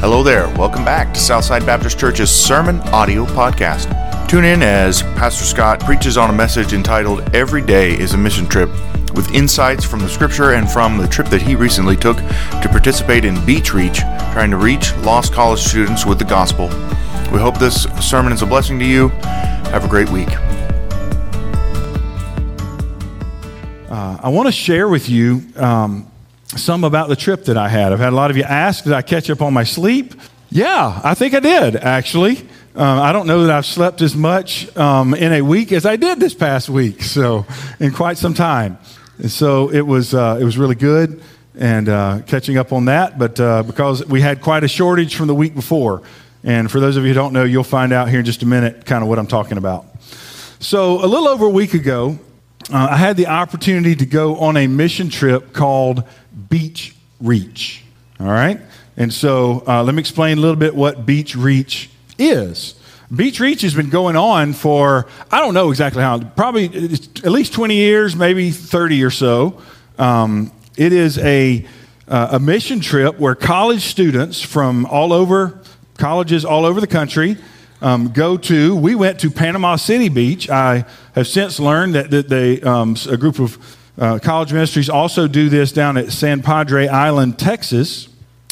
Hello there. Welcome back to Southside Baptist Church's Sermon Audio Podcast. Tune in as Pastor Scott preaches on a message entitled Every Day is a Mission Trip with insights from the scripture and from the trip that he recently took to participate in Beach Reach, trying to reach lost college students with the gospel. We hope this sermon is a blessing to you. Have a great week. Uh, I want to share with you um, some about the trip that I had. I've had a lot of you ask, did I catch up on my sleep? Yeah, I think I did, actually. Um, I don't know that I've slept as much um, in a week as I did this past week, so in quite some time. And so it was, uh, it was really good and uh, catching up on that, but uh, because we had quite a shortage from the week before. And for those of you who don't know, you'll find out here in just a minute kind of what I'm talking about. So, a little over a week ago, uh, I had the opportunity to go on a mission trip called Beach Reach. All right? And so, uh, let me explain a little bit what Beach Reach is. Beach Reach has been going on for, I don't know exactly how, probably at least 20 years, maybe 30 or so. Um, it is a, uh, a mission trip where college students from all over colleges all over the country um, go to. We went to Panama City Beach. I have since learned that, that they, um, a group of uh, college ministries also do this down at San Padre Island, Texas.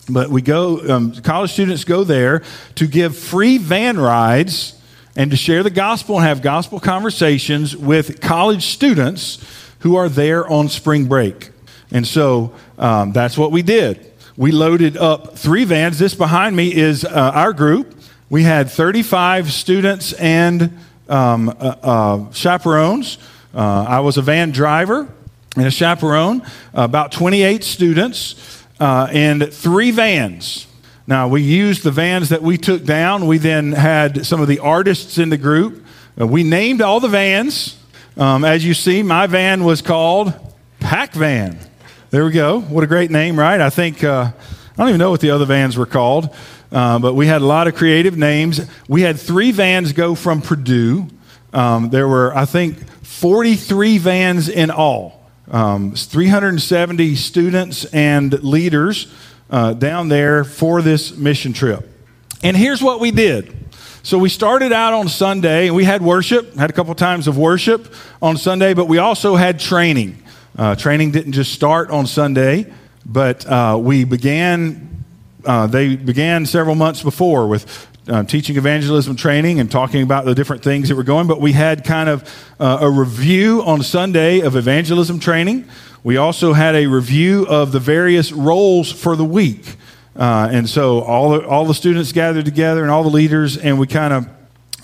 But we go, um, college students go there to give free van rides and to share the gospel and have gospel conversations with college students who are there on spring break. And so um, that's what we did we loaded up three vans. This behind me is uh, our group. We had 35 students and um, uh, uh, chaperones. Uh, I was a van driver and a chaperone, about 28 students, uh, and three vans. Now, we used the vans that we took down. We then had some of the artists in the group. Uh, we named all the vans. Um, as you see, my van was called Pack Van. There we go. What a great name, right? I think, uh, I don't even know what the other vans were called, uh, but we had a lot of creative names. We had three vans go from Purdue. Um, there were, I think, 43 vans in all. Um, 370 students and leaders uh, down there for this mission trip. And here's what we did. So we started out on Sunday, and we had worship, had a couple times of worship on Sunday, but we also had training. Uh, training didn't just start on Sunday, but uh, we began, uh, they began several months before with uh, teaching evangelism training and talking about the different things that were going. But we had kind of uh, a review on Sunday of evangelism training. We also had a review of the various roles for the week. Uh, and so all the, all the students gathered together and all the leaders, and we kind of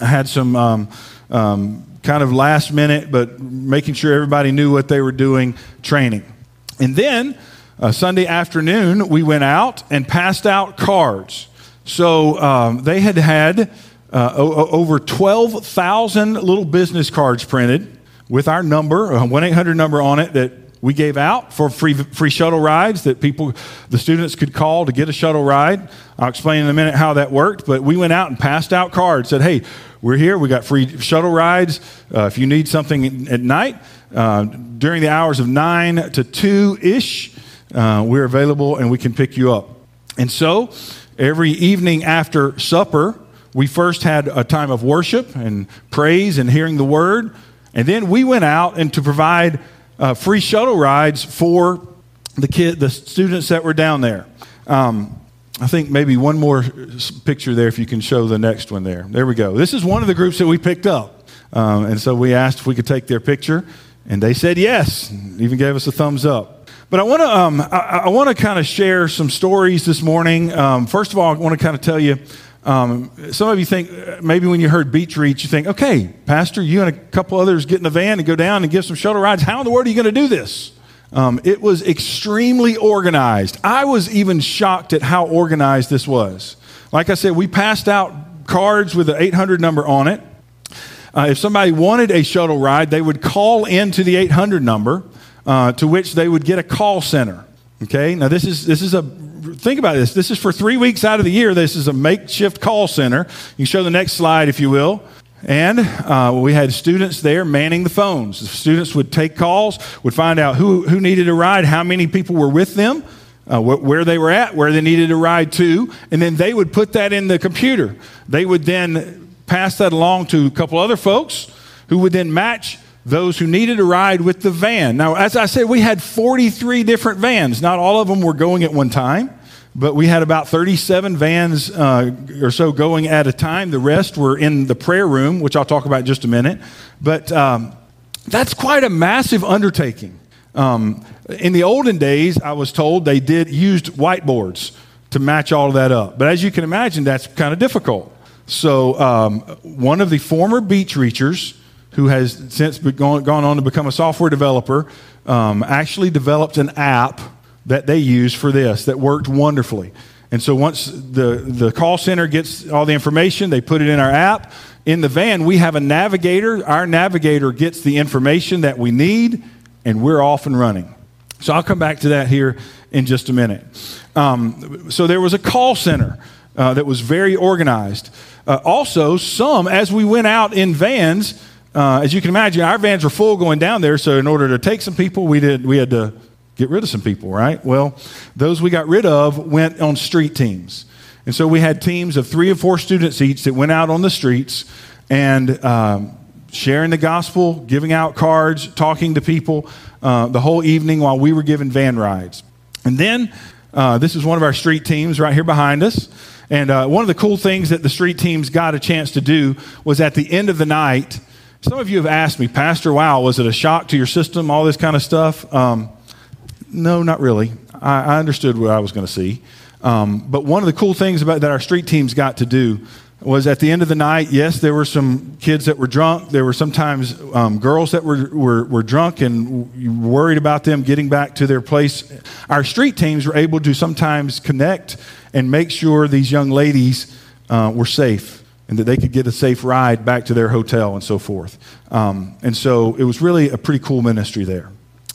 had some um, um, kind of last minute, but making sure everybody knew what they were doing, training. And then uh, Sunday afternoon, we went out and passed out cards. So um, they had had uh, o- over 12,000 little business cards printed with our number, a 1 800 number on it that we gave out for free, free shuttle rides that people, the students could call to get a shuttle ride. I'll explain in a minute how that worked, but we went out and passed out cards, said, hey, we're here. We got free shuttle rides. Uh, if you need something at night, uh, during the hours of 9 to 2 ish, uh, we're available and we can pick you up. And so every evening after supper, we first had a time of worship and praise and hearing the word. And then we went out and to provide uh, free shuttle rides for the kid, the students that were down there. Um, I think maybe one more picture there, if you can show the next one there. There we go. This is one of the groups that we picked up. Um, and so we asked if we could take their picture, and they said yes, even gave us a thumbs up. But I want to um, I, I want to kind of share some stories this morning. Um, first of all, I want to kind of tell you. Um, some of you think maybe when you heard Beach Reach, you think, okay, Pastor, you and a couple others get in the van and go down and give some shuttle rides. How in the world are you going to do this? Um, it was extremely organized. I was even shocked at how organized this was. Like I said, we passed out cards with the 800 number on it. Uh, if somebody wanted a shuttle ride, they would call into the 800 number, uh, to which they would get a call center. Okay, now this is this is a think about this. This is for three weeks out of the year. This is a makeshift call center. You can show the next slide if you will. And uh, we had students there manning the phones. The students would take calls, would find out who, who needed a ride, how many people were with them. uh, wh- where they were at, where they needed to ride to, and then they would put that in the computer. They would then pass that along to a couple other folks who would then match those who needed a ride with the van. Now, as I said, we had 43 different vans. Not all of them were going at one time, but we had about 37 vans uh, or so going at a time. The rest were in the prayer room, which I'll talk about in just a minute. But um, that's quite a massive undertaking. Um, in the olden days, I was told they did used whiteboards to match all of that up. But as you can imagine, that's kind of difficult. So um, one of the former beach reachers, who has since gone, gone on to become a software developer, um, actually developed an app that they use for this that worked wonderfully. And so once the, the call center gets all the information, they put it in our app. In the van, we have a navigator. Our navigator gets the information that we need, and we're off and running. So I'll come back to that here in just a minute. Um, so there was a call center uh, that was very organized. Uh, also, some, as we went out in vans, uh, as you can imagine, our vans were full going down there. So in order to take some people, we did we had to get rid of some people, right? Well, those we got rid of went on street teams. And so we had teams of three or four students each that went out on the streets and um, sharing the gospel, giving out cards, talking to people uh, the whole evening while we were giving van rides. And then uh, this is one of our street teams right here behind us. And uh, one of the cool things that the street teams got a chance to do was at the end of the night, some of you have asked me, Pastor, wow, was it a shock to your system, all this kind of stuff? Um, no, not really. I, I, understood what I was going to see. Um, but one of the cool things about that our street teams got to do was at the end of the night, yes, there were some kids that were drunk. There were sometimes um, girls that were, were, were drunk and worried about them getting back to their place. Our street teams were able to sometimes connect and make sure these young ladies uh, were safe and that they could get a safe ride back to their hotel and so forth. Um, and so it was really a pretty cool ministry there.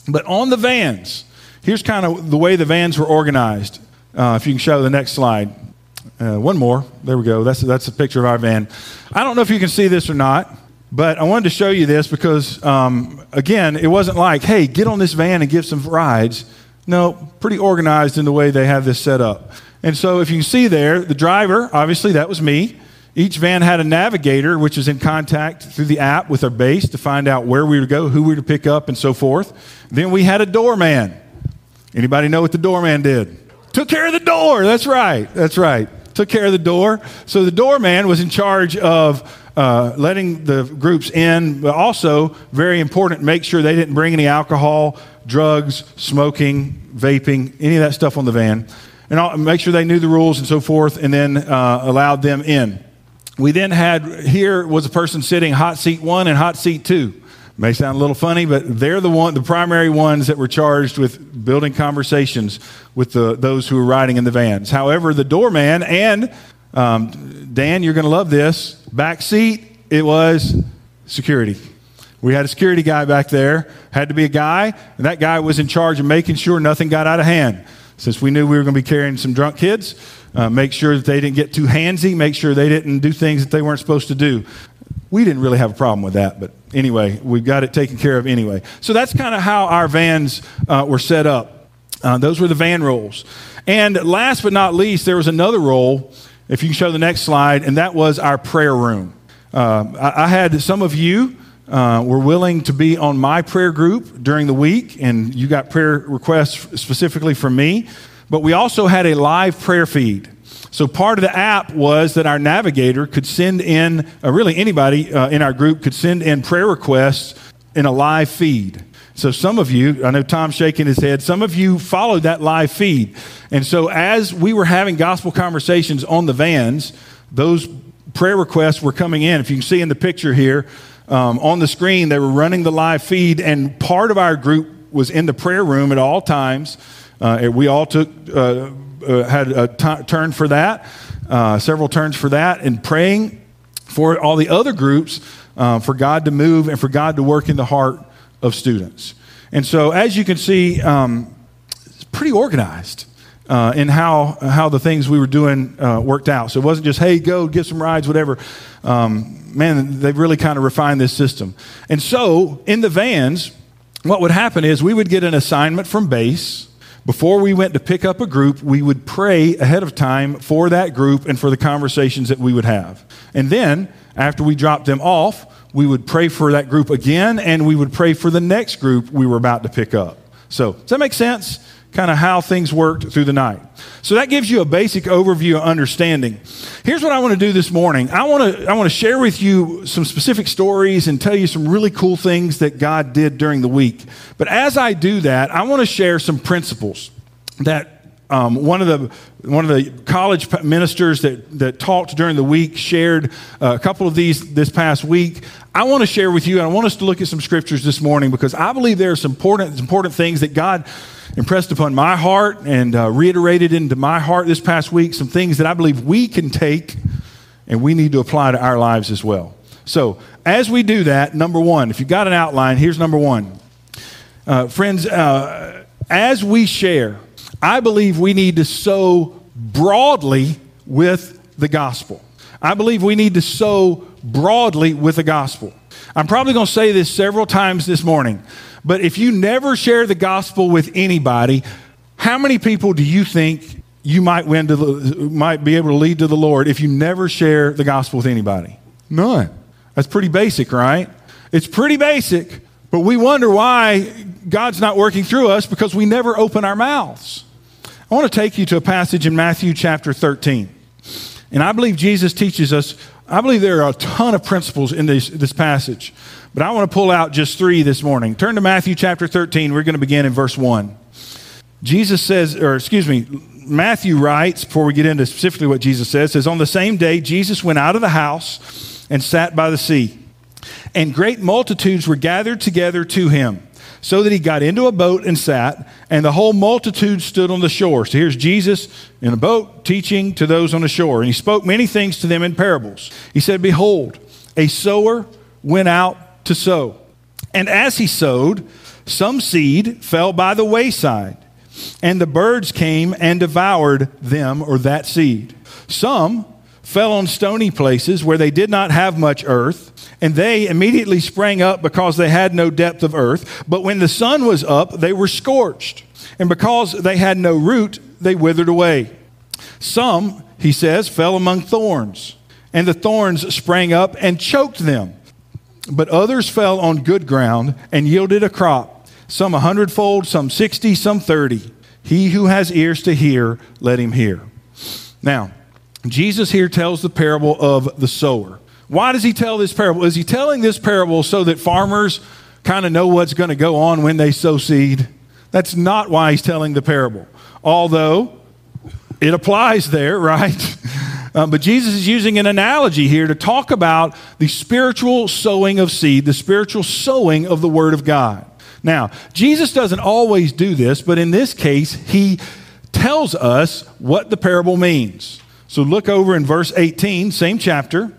But on the vans, here's kind of the way the vans were organized. Uh, if you can show the next slide. Uh, one more. There we go. That's, that's a picture of our van. I don't know if you can see this or not, but I wanted to show you this because, um, again, it wasn't like, hey, get on this van and give some rides. No, pretty organized in the way they have this set up. And so if you can see there, the driver, obviously, that was me. Each van had a navigator, which was in contact through the app with our base to find out where we would go, who we were to pick up, and so forth. Then we had a doorman. Anybody know what the doorman did? Took care of the door. That's right. That's right took care of the door. So the doorman was in charge of uh, letting the groups in, but also, very important, make sure they didn't bring any alcohol, drugs, smoking, vaping, any of that stuff on the van. And make sure they knew the rules and so forth, and then uh, allowed them in. We then had here was a person sitting hot seat one and hot seat two. May sound a little funny, but they're the one, the primary ones that were charged with building conversations with the, those who were riding in the vans. However, the doorman and um, Dan, you're going to love this. Back seat, it was security. We had a security guy back there. Had to be a guy, and that guy was in charge of making sure nothing got out of hand. Since we knew we were going to be carrying some drunk kids, uh, make sure that they didn't get too handsy, make sure they didn't do things that they weren't supposed to do. We didn't really have a problem with that, but anyway, we got it taken care of anyway. So that's kind of how our vans uh, were set up. Uh, those were the van roles. And last but not least, there was another role, if you can show the next slide, and that was our prayer room. Uh, I, I, had some of you uh, were willing to be on my prayer group during the week, and you got prayer requests specifically from me. But we also had a live prayer feed. So part of the app was that our navigator could send in, uh, really anybody uh, in our group could send in prayer requests in a live feed. So some of you, I know Tom's shaking his head, some of you followed that live feed. And so as we were having gospel conversations on the vans, those prayer requests were coming in. If you can see in the picture here, um, on the screen, they were running the live feed, and part of our group was in the prayer room at all times. Uh, we all took uh, uh, had a t- turn for that, uh, several turns for that, and praying for all the other groups uh, for God to move and for God to work in the heart of students. And so, as you can see, um, it's pretty organized. Uh, in how, how the things we were doing uh, worked out. So it wasn't just, hey, go get some rides, whatever. Um, man, they've really kind of refined this system. And so in the vans, what would happen is we would get an assignment from base before we went to pick up a group, we would pray ahead of time for that group and for the conversations that we would have. And then, after we dropped them off, we would pray for that group again and we would pray for the next group we were about to pick up. So, does that make sense? Kind of how things worked through the night. So that gives you a basic overview of understanding. Here's what I want to do this morning. I want to I want to share with you some specific stories and tell you some really cool things that God did during the week. But as I do that, I want to share some principles that um, one of the one of the college ministers that that talked during the week shared uh, a couple of these this past week. I want to share with you, and I want us to look at some scriptures this morning because I believe there are some important important things that God impressed upon my heart and uh, reiterated into my heart this past week. Some things that I believe we can take and we need to apply to our lives as well. So as we do that, number one, if you've got an outline, here's number one, uh, friends. Uh, as we share I believe we need to sow broadly with the gospel. I believe we need to sow broadly with the gospel. I'm probably going to say this several times this morning, but if you never share the gospel with anybody, how many people do you think you might win to the, might be able to lead to the Lord if you never share the gospel with anybody? None. That's pretty basic, right? It's pretty basic, but we wonder why God's not working through us because we never open our mouths. I want to take you to a passage in Matthew chapter 13. And I believe Jesus teaches us, I believe there are a ton of principles in this, this passage, but I want to pull out just three this morning. Turn to Matthew chapter 13. We're going to begin in verse 1. Jesus says, or excuse me, Matthew writes, before we get into specifically what Jesus says, says, On the same day, Jesus went out of the house and sat by the sea, and great multitudes were gathered together to him so that he got into a boat and sat, and the whole multitude stood on the shore. So here's Jesus in a boat teaching to those on the shore. And he spoke many things to them in parables. He said, Behold, a sower went out to sow. And as he sowed, some seed fell by the wayside, and the birds came and devoured them or that seed. Some fell on stony places where they did not have much earth and they immediately sprang up because they had no depth of earth. But when the sun was up, they were scorched. And because they had no root, they withered away. Some, he says, fell among thorns, and the thorns sprang up and choked them. But others fell on good ground and yielded a crop, some a hundredfold, some sixty, some thirty. He who has ears to hear, let him hear. Now, Jesus here tells the parable of the sower. Why does he tell this parable? Is he telling this parable so that farmers kind of know what's going to go on when they sow seed? That's not why he's telling the parable, although it applies there, right? Um, but Jesus is using an analogy here to talk about the spiritual sowing of seed, the spiritual sowing of the Word of God. Now, Jesus doesn't always do this, but in this case, he tells us what the parable means. So look over in verse 18, same chapter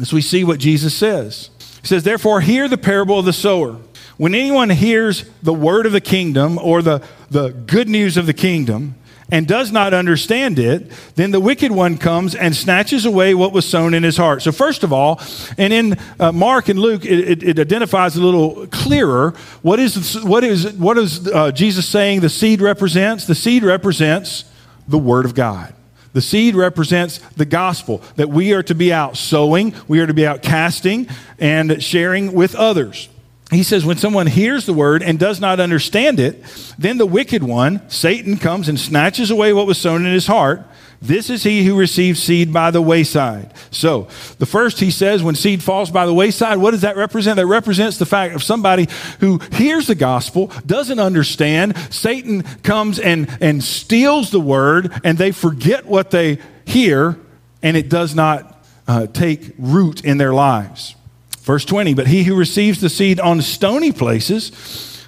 as we see what Jesus says. He says, Therefore, hear the parable of the sower. When anyone hears the word of the kingdom or the, the good news of the kingdom and does not understand it, then the wicked one comes and snatches away what was sown in his heart. So, first of all, and in uh, Mark and Luke, it, it, it, identifies a little clearer what is, what is, what is uh, Jesus saying the seed represents? The seed represents the word of God. The seed represents the gospel that we are to be out sowing, we are to be out casting and sharing with others. He says, when someone hears the word and does not understand it, then the wicked one, Satan, comes and snatches away what was sown in his heart. This is he who receives seed by the wayside. So, the first he says, when seed falls by the wayside, what does that represent? That represents the fact of somebody who hears the gospel, doesn't understand. Satan comes and, and steals the word, and they forget what they hear, and it does not uh, take root in their lives. Verse 20, but he who receives the seed on stony places,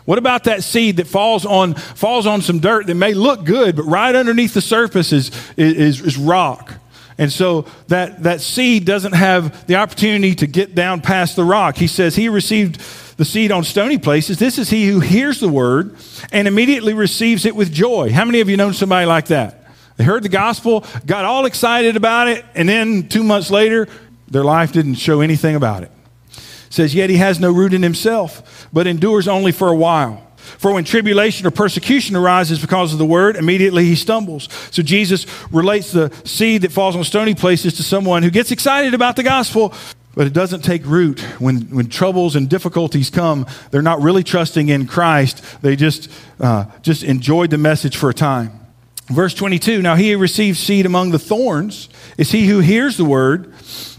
what about that seed that falls on, falls on some dirt that may look good, but right underneath the surface is, is, is rock? And so that, that seed doesn't have the opportunity to get down past the rock. He says he received the seed on stony places. This is he who hears the word and immediately receives it with joy. How many of you know somebody like that? They heard the gospel, got all excited about it, and then two months later, their life didn't show anything about it says, Yet he has no root in himself, but endures only for a while. For when tribulation or persecution arises because of the word, immediately he stumbles. So Jesus relates the seed that falls on stony places to someone who gets excited about the gospel, but it doesn't take root. When, when troubles and difficulties come, they're not really trusting in Christ. They just, uh, just enjoyed the message for a time. Verse 22 Now he who receives seed among the thorns is he who hears the word,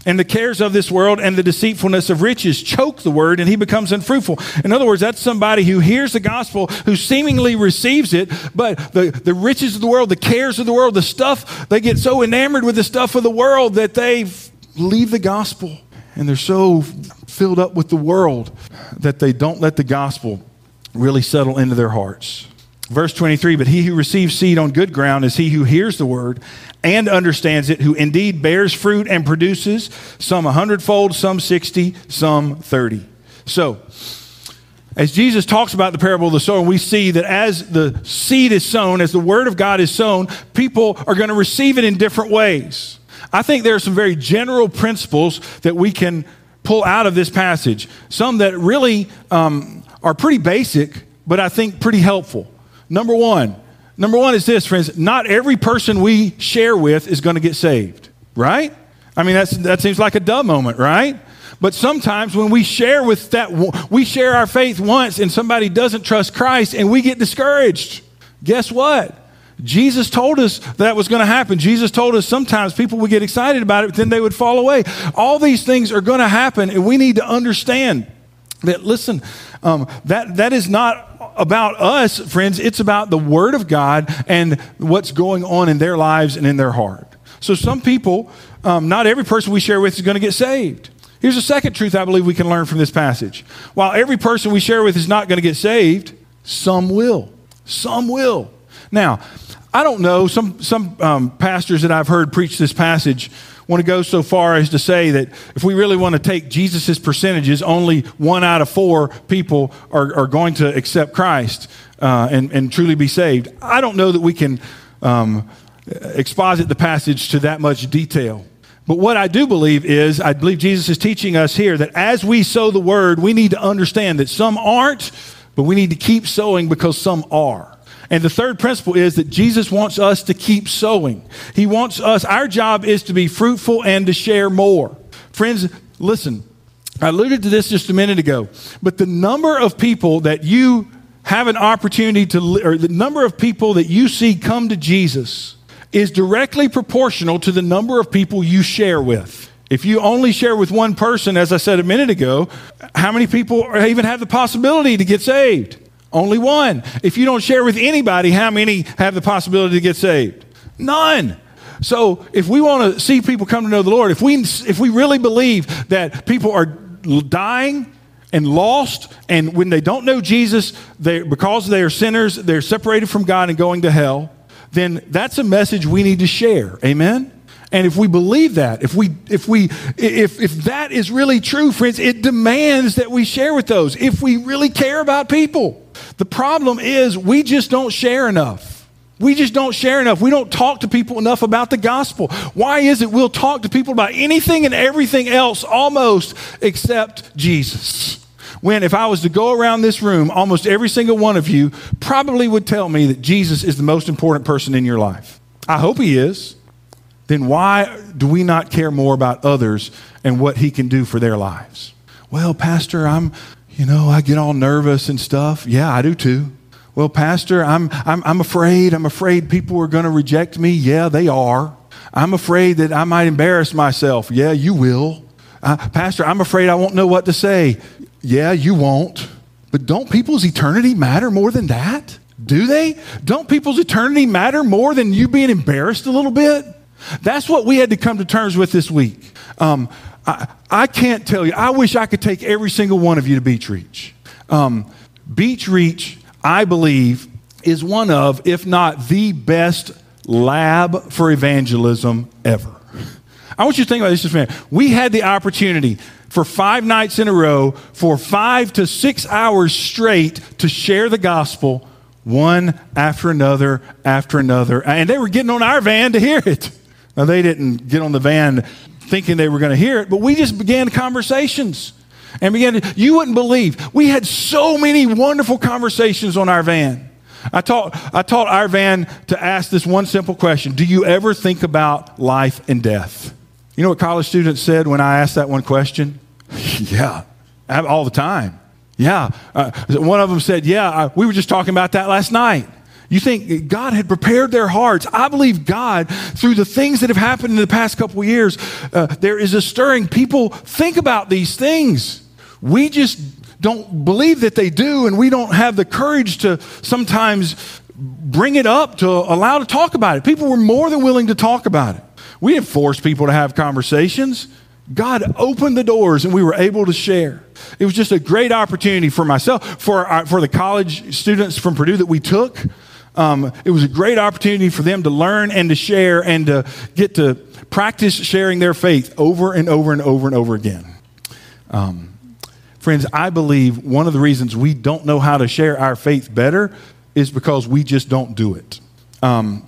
and the cares of this world and the deceitfulness of riches choke the word, and he becomes unfruitful. In other words, that's somebody who hears the gospel, who seemingly receives it, but the, the riches of the world, the cares of the world, the stuff, they get so enamored with the stuff of the world that they leave the gospel. And they're so filled up with the world that they don't let the gospel really settle into their hearts. Verse 23 But he who receives seed on good ground is he who hears the word and understands it, who indeed bears fruit and produces some a hundredfold, some 60, some 30. So, as Jesus talks about the parable of the sower, we see that as the seed is sown, as the word of God is sown, people are going to receive it in different ways. I think there are some very general principles that we can pull out of this passage, some that really um, are pretty basic, but I think pretty helpful. Number one, number one is this, friends. Not every person we share with is going to get saved, right? I mean, that's, that seems like a dumb moment, right? But sometimes when we share with that, we share our faith once and somebody doesn't trust Christ and we get discouraged. Guess what? Jesus told us that was going to happen. Jesus told us sometimes people would get excited about it, but then they would fall away. All these things are going to happen, and we need to understand that, listen, um, that, that is not about us, friends. It's about the Word of God and what's going on in their lives and in their heart. So, some people, um, not every person we share with is going to get saved. Here's a second truth I believe we can learn from this passage. While every person we share with is not going to get saved, some will. Some will. Now, I don't know, some, some um, pastors that I've heard preach this passage want to go so far as to say that if we really want to take Jesus' percentages, only one out of four people are, are going to accept Christ uh, and, and truly be saved. I don't know that we can um, exposit the passage to that much detail. But what I do believe is, I believe Jesus is teaching us here that as we sow the word, we need to understand that some aren't, but we need to keep sowing because some are. And the third principle is that Jesus wants us to keep sowing. He wants us, our job is to be fruitful and to share more. Friends, listen, I alluded to this just a minute ago, but the number of people that you have an opportunity to, or the number of people that you see come to Jesus is directly proportional to the number of people you share with. If you only share with one person, as I said a minute ago, how many people even have the possibility to get saved? Only one. If you don't share with anybody, how many have the possibility to get saved? None. So if we want to see people come to know the Lord, if we if we really believe that people are dying and lost, and when they don't know Jesus, they because they are sinners, they're separated from God and going to hell, then that's a message we need to share. Amen. And if we believe that, if we if we if if that is really true, friends, it demands that we share with those. If we really care about people. The problem is we just don't share enough. We just don't share enough. We don't talk to people enough about the gospel. Why is it we'll talk to people about anything and everything else almost except Jesus? When, if I was to go around this room, almost every single one of you probably would tell me that Jesus is the most important person in your life. I hope he is. Then why do we not care more about others and what he can do for their lives? Well, Pastor, I'm, you know, I get all nervous and stuff. Yeah, I do too. Well, Pastor, I'm, I'm, I'm afraid. I'm afraid people are going to reject me. Yeah, they are. I'm afraid that I might embarrass myself. Yeah, you will. Uh, Pastor, I'm afraid I won't know what to say. Yeah, you won't. But don't people's eternity matter more than that? Do they? Don't people's eternity matter more than you being embarrassed a little bit? That's what we had to come to terms with this week. Um, I, can't tell you. I wish I could take every single one of you to Beach Reach. Um, Beach Reach, I believe, is one of, if not the best lab for evangelism ever. I want you to think about this just a minute. We had the opportunity for five nights in a row, for five to six hours straight, to share the gospel one after another after another. And they were getting on our van to hear it. Now, they didn't get on the van thinking they were going to hear it, but we just began conversations. and began to, you wouldn't believe, we had so many wonderful conversations on our van. I taught, I taught our van to ask this one simple question Do you ever think about life and death? You know what college students said when I asked that one question? yeah, all the time. Yeah. Uh, one of them said, Yeah, I, we were just talking about that last night. You think God had prepared their hearts. I believe God, through the things that have happened in the past couple years, uh, there is a stirring. People think about these things. We just don't believe that they do, and we don't have the courage to sometimes bring it up to allow to talk about it. People were more than willing to talk about it. We didn't force people to have conversations. God opened the doors and we were able to share. It was just a great opportunity for myself, for, our, for the college students from Purdue that we took. Um, it was a great opportunity for them to learn and to share and to get to practice sharing their faith over and over and over and over again. Um, friends, I believe one of the reasons we don't know how to share our faith better is because we just don't do it. Um,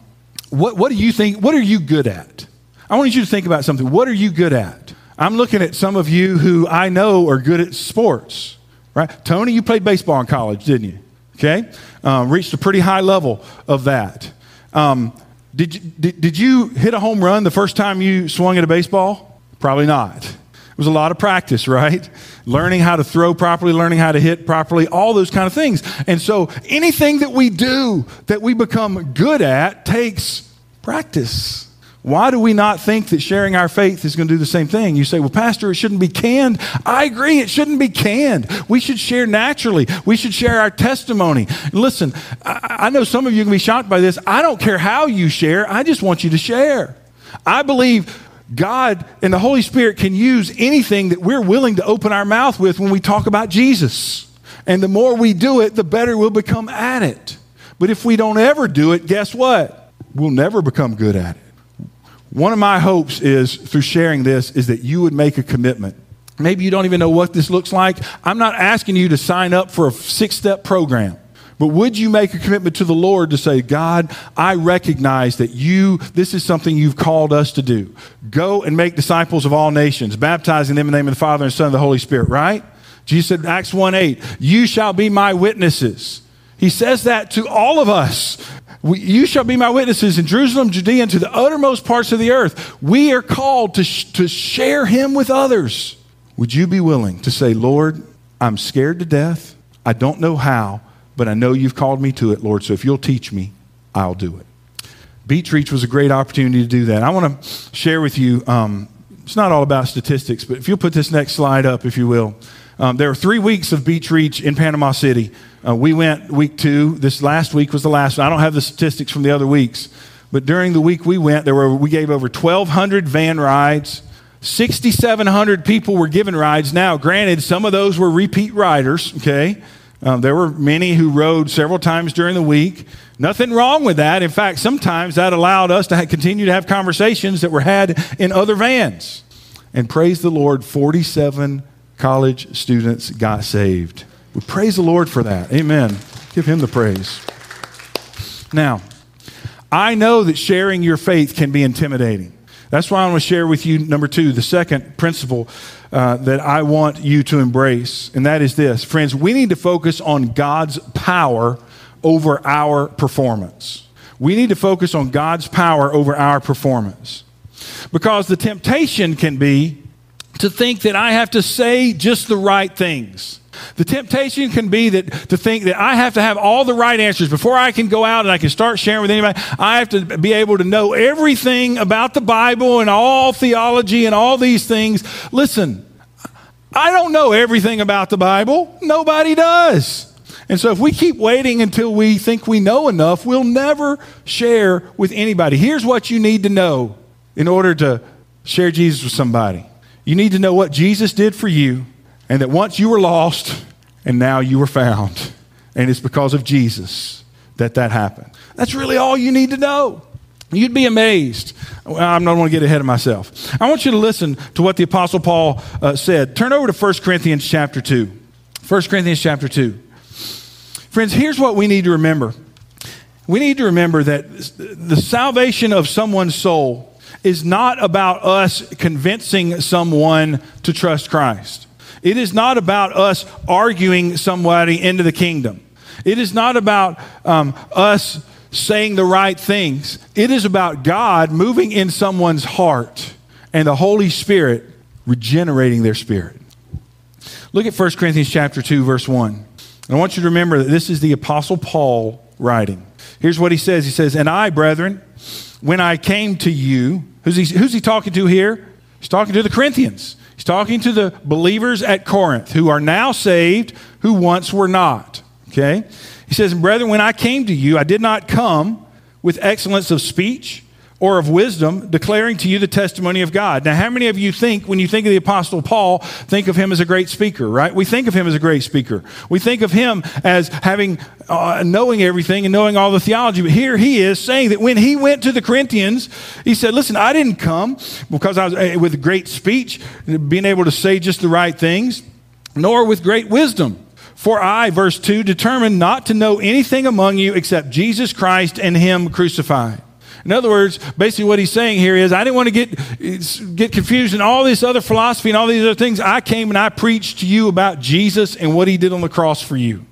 what, what do you think? What are you good at? I want you to think about something. What are you good at? I'm looking at some of you who I know are good at sports, right? Tony, you played baseball in college, didn't you? Okay? Um, reached a pretty high level of that. Um, did, did, did you hit a home run the first time you swung at a baseball? Probably not. It was a lot of practice, right? Learning how to throw properly, learning how to hit properly, all those kind of things. And so anything that we do that we become good at takes practice. Why do we not think that sharing our faith is going to do the same thing? You say, well, Pastor, it shouldn't be canned. I agree, it shouldn't be canned. We should share naturally. We should share our testimony. Listen, I, know some of you can be shocked by this. I don't care how you share, I just want you to share. I believe God and the Holy Spirit can use anything that we're willing to open our mouth with when we talk about Jesus. And the more we do it, the better we'll become at it. But if we don't ever do it, guess what? We'll never become good at it. One of my hopes is through sharing this is that you would make a commitment. Maybe you don't even know what this looks like. I'm not asking you to sign up for a six step program. But would you make a commitment to the Lord to say, God, I recognize that you, this is something you've called us to do. Go and make disciples of all nations, baptizing them in the name of the Father and Son and the Holy Spirit, right? Jesus said, Acts 1 8, you shall be my witnesses. He says that to all of us. You shall be my witnesses in Jerusalem, Judea, and to the uttermost parts of the earth. We are called to, sh- to share him with others. Would you be willing to say, Lord, I'm scared to death. I don't know how, but I know you've called me to it, Lord. So if you'll teach me, I'll do it. Beach Reach was a great opportunity to do that. I want to share with you, um, it's not all about statistics, but if you'll put this next slide up, if you will. Um, there were three weeks of Beach Reach in Panama City. Uh, we went week two. This last week was the last. I don't have the statistics from the other weeks, but during the week we went, there were we gave over 1,200 van rides. 6,700 people were given rides. Now, granted, some of those were repeat riders, okay? Um, there were many who rode several times during the week. Nothing wrong with that. In fact, sometimes that allowed us to continue to have conversations that were had in other vans. And praise the Lord, 47 college students got saved. We praise the Lord for that. Amen. Give him the praise. Now, I know that sharing your faith can be intimidating. That's why I want to share with you, number two, the second principle uh, that I want you to embrace, and that is this. Friends, we need to focus on God's power over our performance. We need to focus on God's power over our performance. Because the temptation can be to think that I have to say just the right things. The temptation can be that to think that I have to have all the right answers before I can go out and I can start sharing with anybody. I have to be able to know everything about the Bible and all theology and all these things. Listen, I don't know everything about the Bible. Nobody does. And so if we keep waiting until we think we know enough, we'll never share with anybody. Here's what you need to know in order to share Jesus with somebody. You need to know what Jesus did for you, and that once you were lost, and now you were found. And it's because of Jesus that that happened. That's really all you need to know. You'd be amazed. I'm not going to get ahead of myself. I want you to listen to what the Apostle Paul uh, said. Turn over to 1 Corinthians chapter 2. 1 Corinthians chapter 2. Friends, here's what we need to remember. We need to remember that the salvation of someone's soul is not about us convincing someone to trust Christ. It is not about us arguing somebody into the kingdom. It is not about um, us saying the right things. It is about God moving in someone's heart and the Holy Spirit regenerating their spirit. Look at 1 Corinthians chapter 2 verse 1. And I want you to remember that this is the apostle Paul writing. Here's what he says. He says, "And I, brethren, when I came to you, who's he, who's he talking to here? He's talking to the Corinthians. He's talking to the believers at Corinth who are now saved, who once were not. Okay? He says, Brethren, when I came to you, I did not come with excellence of speech or of wisdom, declaring to you the testimony of God. Now, how many of you think, when you think of the Apostle Paul, think of him as a great speaker, right? We think of him as a great speaker. We think of him as having, uh, knowing everything and knowing all the theology. But here he is saying that when he went to the Corinthians, he said, Listen, I didn't come because I was uh, with great speech, being able to say just the right things, nor with great wisdom. For I, verse 2, determined not to know anything among you except Jesus Christ and Him crucified. In other words, basically what he's saying here is, I didn't want to get, get confused in all this other philosophy and all these other things. I came and I preached to you about Jesus and what he did on the cross for you.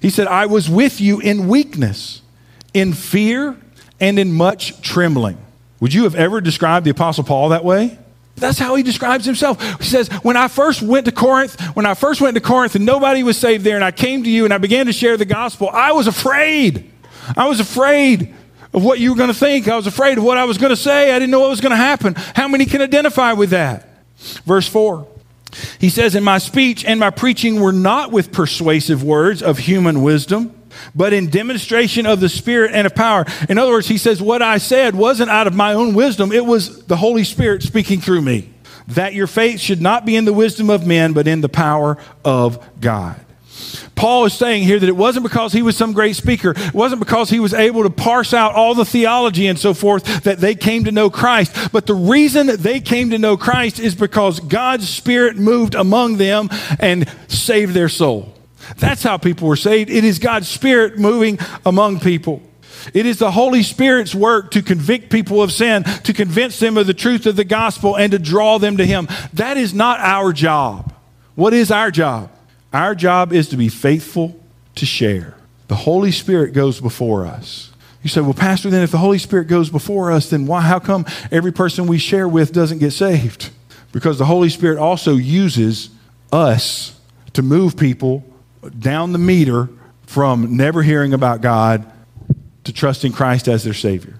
He said, I was with you in weakness, in fear, and in much trembling. Would you have ever described the Apostle Paul that way? That's how he describes himself. He says, When I first went to Corinth, when I first went to Corinth and nobody was saved there, and I came to you and I began to share the gospel, I was afraid. I was afraid of what you were going to think. I was afraid of what I was going to say. I didn't know what was going to happen. How many can identify with that? Verse 4. He says, In my speech and my preaching were not with persuasive words of human wisdom but in demonstration of the Spirit and of power. In other words, he says, What I said wasn't out of my own wisdom, it was the Holy Spirit speaking through me. That your faith should not be in the wisdom of men, but in the power of God. Paul is saying here that it wasn't because he was some great speaker. It wasn't because he was able to parse out all the theology and so forth that they came to know Christ. But the reason that they came to know Christ is because God's Spirit moved among them and saved their soul. That's how people were saved. It is God's Spirit moving among people. It is the Holy Spirit's work to convict people of sin, to convince them of the truth of the gospel, and to draw them to Him. That is not our job. What is our job? Our job is to be faithful to share. The Holy Spirit goes before us. You say, well, Pastor, then if the Holy Spirit goes before us, then why, how come every person we share with doesn't get saved? Because the Holy Spirit also uses us to move people down the meter from never hearing about God to trusting Christ as their Savior.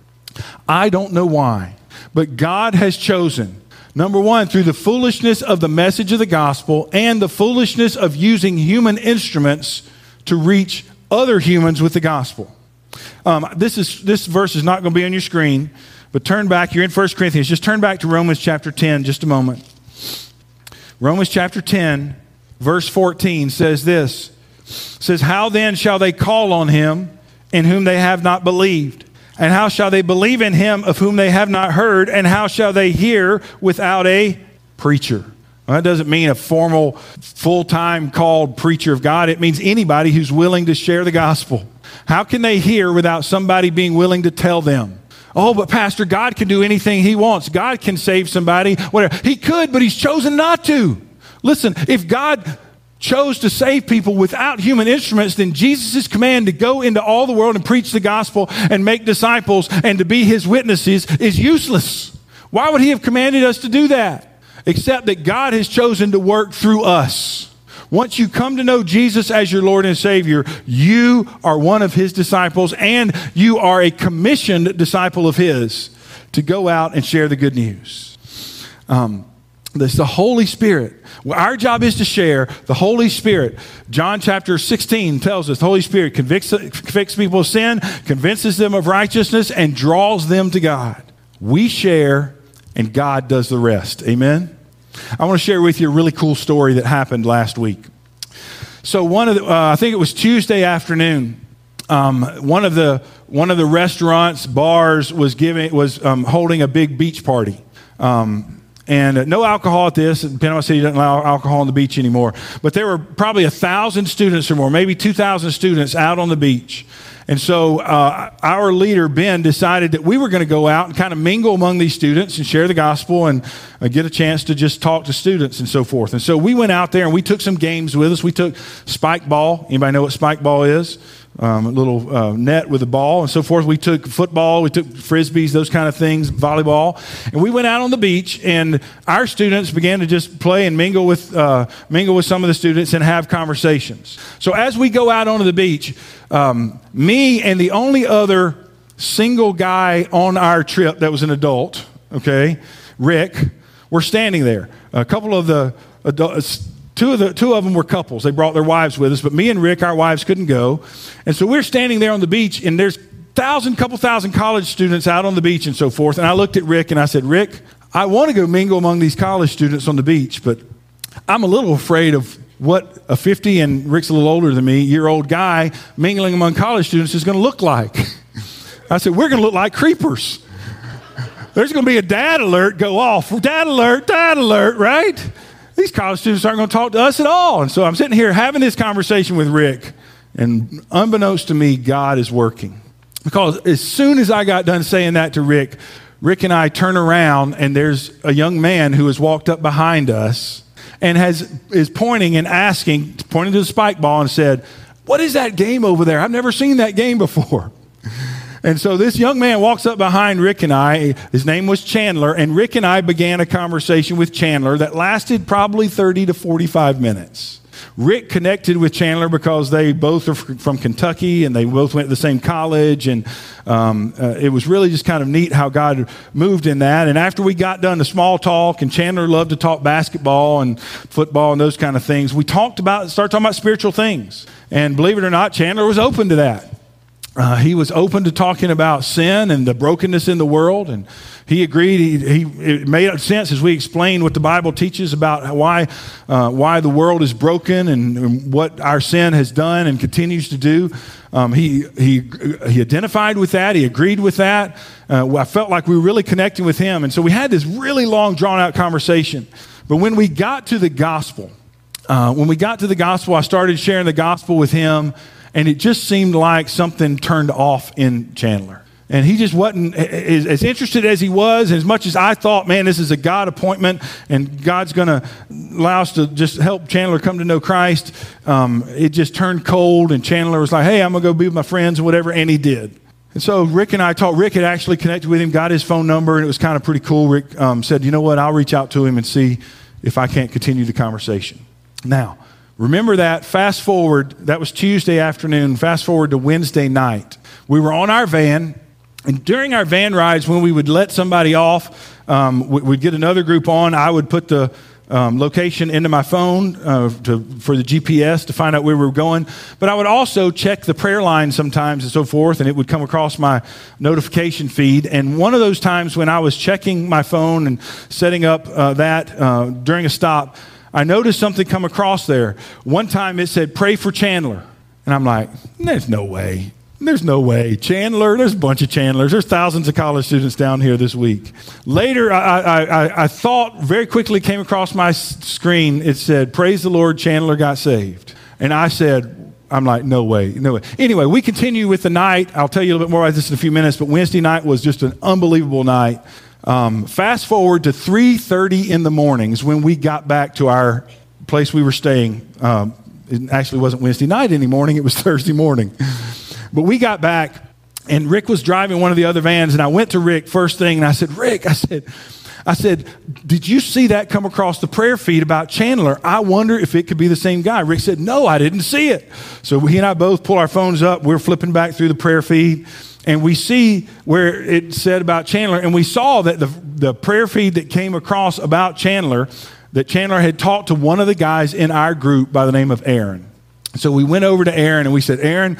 I don't know why, but God has chosen, number one, through the foolishness of the message of the gospel and the foolishness of using human instruments to reach other humans with the gospel. Um, this, is, this verse is not going to be on your screen, but turn back. You're in 1 Corinthians. Just turn back to Romans chapter 10, just a moment. Romans chapter 10, verse 14 says this says how then shall they call on him in whom they have not believed and how shall they believe in him of whom they have not heard and how shall they hear without a preacher well, that doesn't mean a formal full-time called preacher of god it means anybody who's willing to share the gospel how can they hear without somebody being willing to tell them Oh, but Pastor, God can do anything He wants. God can save somebody, whatever. He could, but He's chosen not to. Listen, if God chose to save people without human instruments, then Jesus' command to go into all the world and preach the gospel and make disciples and to be his witnesses is useless. Why would he have commanded us to do that? Except that God has chosen to work through us. Once you come to know Jesus as your Lord and Savior, you are one of his disciples and you are a commissioned disciple of his to go out and share the good news. Um, this the Holy Spirit. Our job is to share the Holy Spirit. John chapter 16 tells us the Holy Spirit convicts, convicts people of sin, convinces them of righteousness, and draws them to God. We share, and God does the rest. Amen? I want to share with you a really cool story that happened last week. So, one of the, uh, I think it was Tuesday afternoon. Um, one of the one of the restaurants bars was giving was um, holding a big beach party. Um, and uh, no alcohol at this. Panama City doesn't allow alcohol on the beach anymore. But there were probably a thousand students or more, maybe 2,000 students out on the beach. And so uh, our leader, Ben, decided that we were going to go out and kind of mingle among these students and share the gospel and uh, get a chance to just talk to students and so forth. And so we went out there and we took some games with us. We took spike ball. Anybody know what spike ball is? Um, a little uh, net with a ball and so forth. We took football, we took frisbees, those kind of things, volleyball, and we went out on the beach. And our students began to just play and mingle with uh, mingle with some of the students and have conversations. So as we go out onto the beach, um, me and the only other single guy on our trip that was an adult, okay, Rick, were standing there. A couple of the adults Two of, the, two of them were couples. They brought their wives with us, but me and Rick, our wives couldn't go. And so we're standing there on the beach, and there's thousand, couple thousand college students out on the beach and so forth. And I looked at Rick and I said, Rick, I want to go mingle among these college students on the beach, but I'm a little afraid of what a 50 and Rick's a little older than me, year old guy mingling among college students is going to look like. I said, We're going to look like creepers. There's going to be a dad alert go off. Dad alert, dad alert, right? These college students aren't going to talk to us at all. And so I'm sitting here having this conversation with Rick, and unbeknownst to me, God is working. Because as soon as I got done saying that to Rick, Rick and I turn around, and there's a young man who has walked up behind us and has, is pointing and asking, pointing to the spike ball, and said, What is that game over there? I've never seen that game before. And so this young man walks up behind Rick and I. His name was Chandler. And Rick and I began a conversation with Chandler that lasted probably 30 to 45 minutes. Rick connected with Chandler because they both are from Kentucky and they both went to the same college. And um, uh, it was really just kind of neat how God moved in that. And after we got done the small talk, and Chandler loved to talk basketball and football and those kind of things, we talked about, started talking about spiritual things. And believe it or not, Chandler was open to that. Uh, he was open to talking about sin and the brokenness in the world, and he agreed. He, he it made sense as we explained what the Bible teaches about why uh, why the world is broken and, and, what our sin has done and continues to do. Um, he he he identified with that. He agreed with that. Uh, I felt like we were really connecting with him, and so we had this really long, drawn out conversation. But when we got to the gospel, uh, when we got to the gospel, I started sharing the gospel with him and it just seemed like something turned off in Chandler. And he just wasn't as interested as he was, as much as I thought, man, this is a God appointment and God's going to allow us to just help Chandler come to know Christ. Um, it just turned cold, and Chandler was like, hey, I'm going to go be with my friends and whatever, and he did. And so Rick and I talked. Rick had actually connected with him, got his phone number, and it was kind of pretty cool. Rick um, said, you know what, I'll reach out to him and see if I can't continue the conversation. Now, Remember that. Fast forward, that was Tuesday afternoon. Fast forward to Wednesday night. We were on our van, and during our van rides, when we would let somebody off, um, we'd get another group on. I would put the um, location into my phone uh, to, for the GPS to find out where we were going. But I would also check the prayer line sometimes and so forth, and it would come across my notification feed. And one of those times when I was checking my phone and setting up uh, that uh, during a stop, I noticed something come across there. One time it said, pray for Chandler. And I'm like, there's no way. There's no way. Chandler, there's a bunch of Chandlers. There's thousands of college students down here this week. Later, I, I, I, thought very quickly came across my screen. It said, Praise the Lord, Chandler got saved. And I said, I'm like, no way, no way. Anyway, we continue with the night. I'll tell you a little bit more about this in a few minutes, but Wednesday night was just an unbelievable night. Um, fast forward to 3.30 in the mornings when we got back to our place we were staying. Um, it actually wasn't Wednesday night any morning, it was Thursday morning. But we got back, and Rick was driving one of the other vans, and I went to Rick first thing, and I said, Rick, I said, I said, Did you see that come across the prayer feed about Chandler? I wonder if it could be the same guy. Rick said, No, I didn't see it. So he and I both pull our phones up. We're flipping back through the prayer feed and we see where it said about Chandler, and we saw that the, the prayer feed that came across about Chandler, that Chandler had talked to one of the guys in our group by the name of Aaron. So we went over to Aaron and we said, Aaron,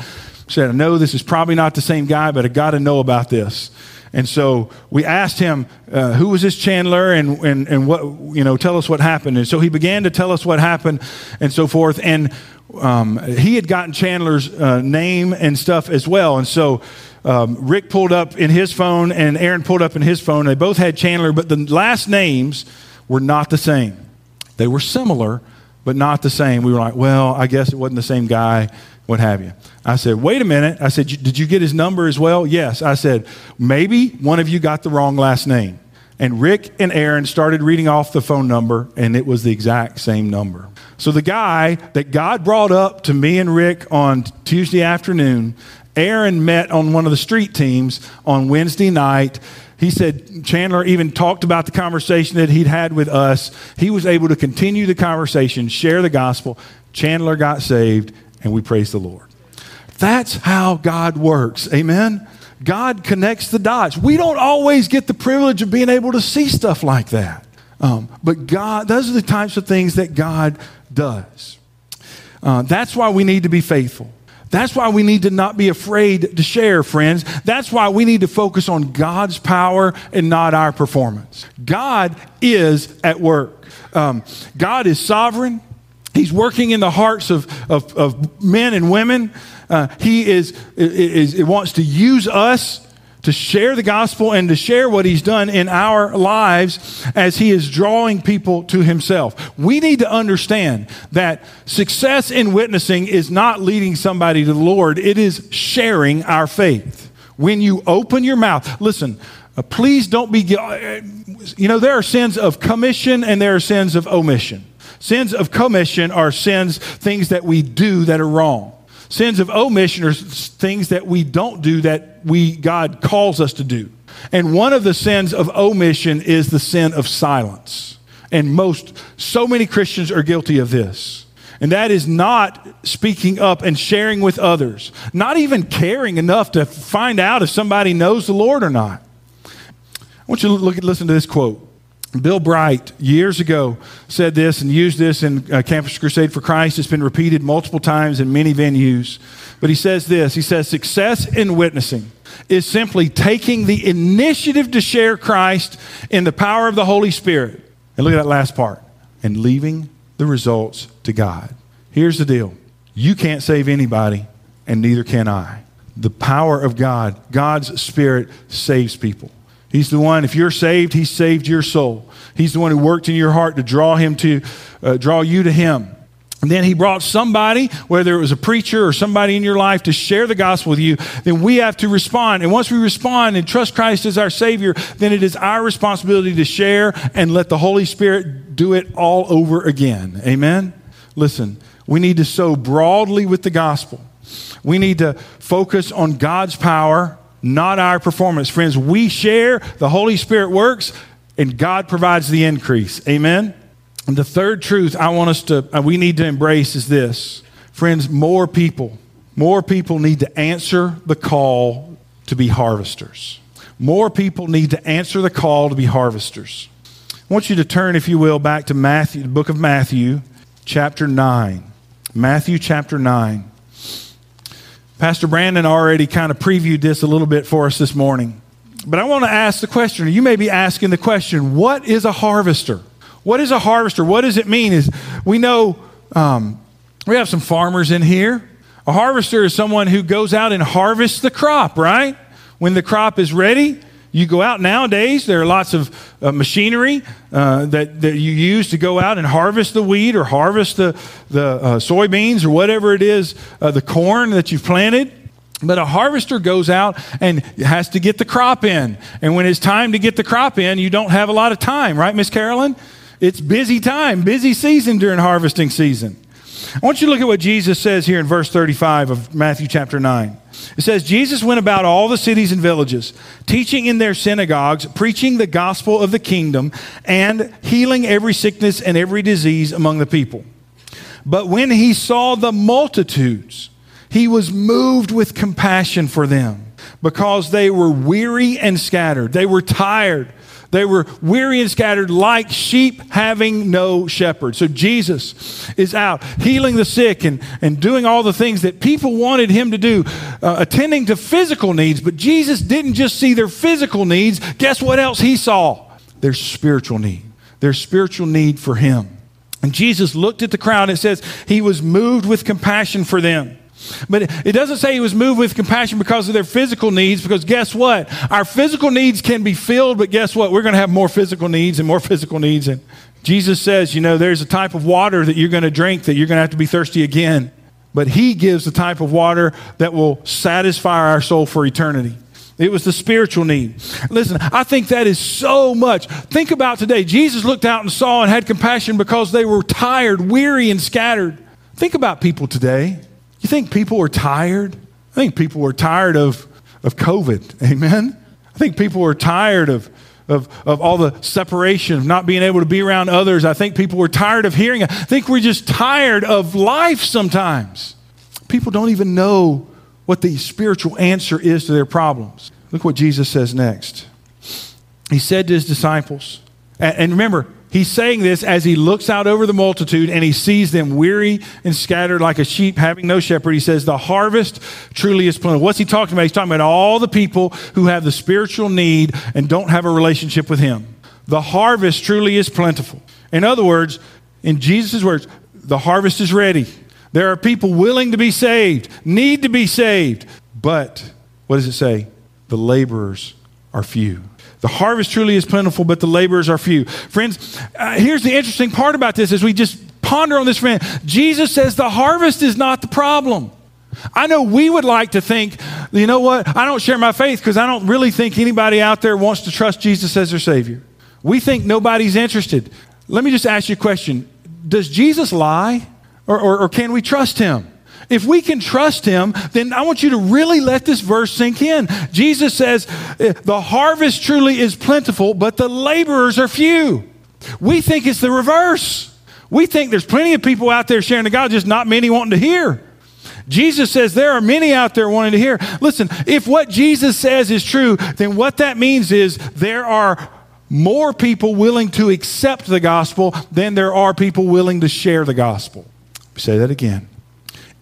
said, I know this is probably not the same guy, but I got to know about this. And so we asked him, uh, who was this Chandler and, and, and what, you know, tell us what happened. And so he began to tell us what happened and so forth. And um, he had gotten Chandler's uh, name and stuff as well. And so um, Rick pulled up in his phone and Aaron pulled up in his phone. They both had Chandler, but the last names were not the same. They were similar, but not the same. We were like, well, I guess it wasn't the same guy. what have you. I said, wait a minute. I said, did you get his number as well? Yes. I said, maybe one of you got the wrong last name. And Rick and Aaron started reading off the phone number, and it was the exact same number. So the guy that God brought up to me and Rick on Tuesday afternoon, Aaron met on one of the street teams on Wednesday night. He said Chandler even talked about the conversation that he'd had with us. He was able to continue the conversation, share the gospel. Chandler got saved, and we praise the Lord. That's how God works. Amen. God connects the dots. We don't always get the privilege of being able to see stuff like that. Um, but God, those are the types of things that God does. Uh, that's why we need to be faithful. That's why we need to not be afraid to share, friends. That's why we need to focus on God's power and not our performance. God is at work. Um, God is sovereign. He's working in the hearts of, of, of men and women. Uh, he is, is, is, wants to use us to share the gospel and to share what he's done in our lives as he is drawing people to himself. We need to understand that success in witnessing is not leading somebody to the Lord, it is sharing our faith. When you open your mouth, listen, uh, please don't be, uh, you know, there are sins of commission and there are sins of omission. Sins of commission are sins, things that we do that are wrong. Sins of omission are things that we don't do that we God calls us to do. And one of the sins of omission is the sin of silence. And most so many Christians are guilty of this. And that is not speaking up and sharing with others, not even caring enough to find out if somebody knows the Lord or not. I want you to look, listen to this quote. Bill Bright, years ago, said this and used this in uh, Campus Crusade for Christ. It's been repeated multiple times in many venues. But he says this He says, Success in witnessing is simply taking the initiative to share Christ in the power of the Holy Spirit. And look at that last part and leaving the results to God. Here's the deal you can't save anybody, and neither can I. The power of God, God's Spirit, saves people. He's the one, if you're saved, He saved your soul. He's the one who worked in your heart to draw him to, uh, draw you to Him. And then he brought somebody, whether it was a preacher or somebody in your life, to share the gospel with you. Then we have to respond. And once we respond and trust Christ as our Savior, then it is our responsibility to share and let the Holy Spirit do it all over again. Amen? Listen, we need to sow broadly with the gospel. We need to focus on God's power not our performance. Friends, we share, the Holy Spirit works, and God provides the increase. Amen? And the third truth I want us to, uh, we need to embrace is this. Friends, more people, more people need to answer the call to be harvesters. More people need to answer the call to be harvesters. I want you to turn, if you will, back to Matthew, the book of Matthew, chapter 9. Matthew chapter 9. Pastor Brandon already kind of previewed this a little bit for us this morning. But I want to ask the question, you may be asking the question, what is a harvester? What is a harvester? What does it mean? Is we know um, we have some farmers in here. A harvester is someone who goes out and harvests the crop, right? When the crop is ready, you go out nowadays, there are lots of uh, machinery uh, that, that you use to go out and harvest the wheat or harvest the, the uh, soybeans or whatever it is, uh, the corn that you've planted. But a harvester goes out and has to get the crop in. And when it's time to get the crop in, you don't have a lot of time, right, Miss Carolyn? It's busy time, busy season during harvesting season. I want you to look at what Jesus says here in verse 35 of Matthew chapter 9. It says, Jesus went about all the cities and villages, teaching in their synagogues, preaching the gospel of the kingdom, and healing every sickness and every disease among the people. But when he saw the multitudes, he was moved with compassion for them because they were weary and scattered. They were tired they were weary and scattered like sheep having no shepherd. So Jesus is out healing the sick and, and doing all the things that people wanted him to do, uh, attending to physical needs. But Jesus didn't just see their physical needs. Guess what else he saw? Their spiritual need, their spiritual need for him. And Jesus looked at the crowd. and It says he was moved with compassion for them. But it doesn't say he was moved with compassion because of their physical needs, because guess what? Our physical needs can be filled, but guess what? We're going to have more physical needs and more physical needs. And Jesus says, you know, there's a type of water that you're going to drink that you're going to have to be thirsty again. but He gives the type of water that will satisfy our soul for eternity. It was the spiritual need. Listen, I think that is so much. Think about today. Jesus looked out and saw and had compassion because they were tired, weary, and scattered. Think about people today. You think people are tired? I think people are tired of, of COVID. Amen? I think people are tired of, of, of all the separation, of not being able to be around others. I think people are tired of hearing. I think we're just tired of life sometimes. People don't even know what the spiritual answer is to their problems. Look what Jesus says next. He said to his disciples, and remember, he's saying this as he looks out over the multitude and he sees them weary and scattered like a sheep having no shepherd. He says, The harvest truly is plentiful. What's he talking about? He's talking about all the people who have the spiritual need and don't have a relationship with him. The harvest truly is plentiful. In other words, in Jesus' words, the harvest is ready. There are people willing to be saved, need to be saved, but what does it say? The laborers are few. The harvest truly is plentiful, but the laborers are few. Friends, uh, here's the interesting part about this as we just ponder on this, friend. Jesus says the harvest is not the problem. I know we would like to think, you know what? I don't share my faith because I don't really think anybody out there wants to trust Jesus as their Savior. We think nobody's interested. Let me just ask you a question Does Jesus lie? Or, or, or can we trust him? If we can trust him, then I want you to really let this verse sink in. Jesus says, eh, The harvest truly is plentiful, but the laborers are few. We think it's the reverse. We think there's plenty of people out there sharing the God, just not many wanting to hear. Jesus says there are many out there wanting to hear. Listen, if what Jesus says is true, then what that means is there are more people willing to accept the gospel than there are people willing to share the gospel. Say that again.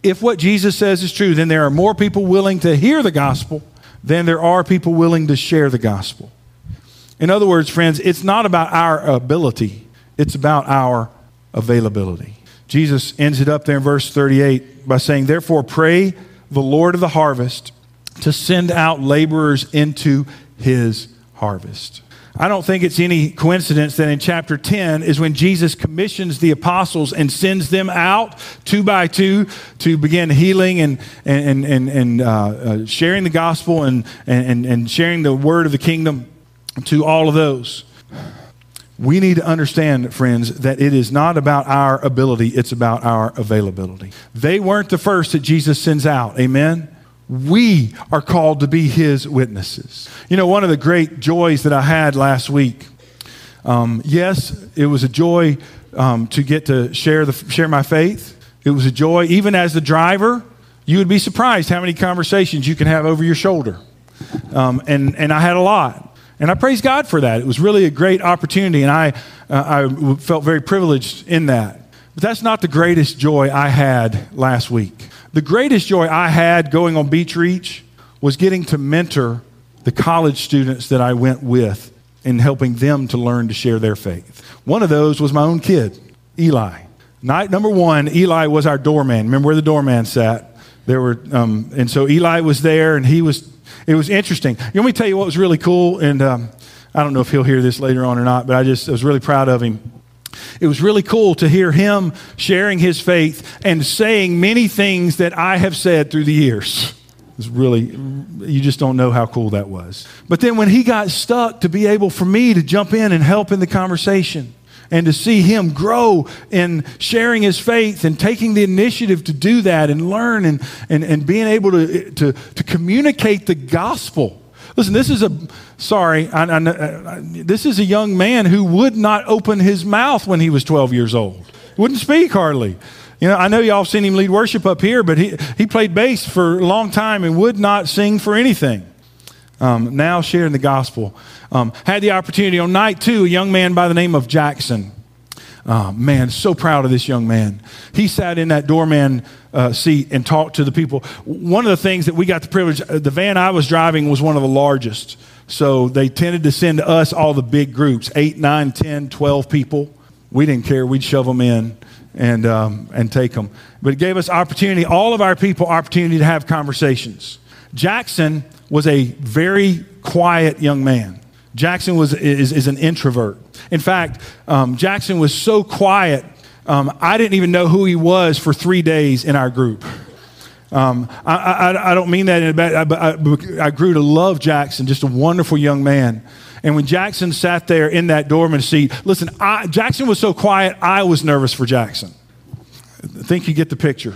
If what Jesus says is true, then there are more people willing to hear the gospel than there are people willing to share the gospel. In other words, friends, it's not about our ability, it's about our availability. Jesus ends it up there in verse 38 by saying, Therefore, pray the Lord of the harvest to send out laborers into his harvest. I don't think it's any coincidence that in chapter 10 is when Jesus commissions the apostles and sends them out two by two to begin healing and, and, and, and uh, uh, sharing the gospel and, and, and sharing the word of the kingdom to all of those. We need to understand, friends, that it is not about our ability, it's about our availability. They weren't the first that Jesus sends out. Amen? We are called to be his witnesses. You know, one of the great joys that I had last week, um, yes, it was a joy um, to get to share, the, share my faith. It was a joy, even as the driver, you would be surprised how many conversations you can have over your shoulder. Um, and, and I had a lot. And I praise God for that. It was really a great opportunity, and I, uh, I felt very privileged in that. But that's not the greatest joy I had last week. The greatest joy I had going on Beach Reach was getting to mentor the college students that I went with and helping them to learn to share their faith. One of those was my own kid, Eli. Night number one, Eli was our doorman. Remember where the doorman sat? There were, um, and so Eli was there, and he was. It was interesting. Let me tell you what was really cool, and um, I don't know if he'll hear this later on or not, but I just I was really proud of him. It was really cool to hear him sharing his faith and saying many things that I have said through the years. It's really, you just don't know how cool that was. But then when he got stuck, to be able for me to jump in and help in the conversation and to see him grow in sharing his faith and taking the initiative to do that and learn and, and, and being able to, to, to communicate the gospel Listen, this is a, sorry, I, I, I, this is a young man who would not open his mouth when he was 12 years old. Wouldn't speak hardly. You know, I know y'all seen him lead worship up here, but he, he played bass for a long time and would not sing for anything. Um, now sharing the gospel. Um, had the opportunity on night two, a young man by the name of Jackson. Oh, man, so proud of this young man. He sat in that doorman uh, seat and talked to the people. One of the things that we got the privilege, uh, the van I was driving was one of the largest. So they tended to send us all the big groups, 8, 9, 10, 12 people. We didn't care. We'd shove them in and, um, and take them. But it gave us opportunity, all of our people, opportunity to have conversations. Jackson was a very quiet young man. Jackson was, is, is an introvert. In fact, um, Jackson was so quiet um, I didn't even know who he was for three days in our group. Um, I, I, I, don't mean that in a bad, I, I, grew to love Jackson, just a wonderful young man. And when Jackson sat there in that doorman seat, listen, Jackson was so quiet, I was nervous for Jackson. I think you get the picture.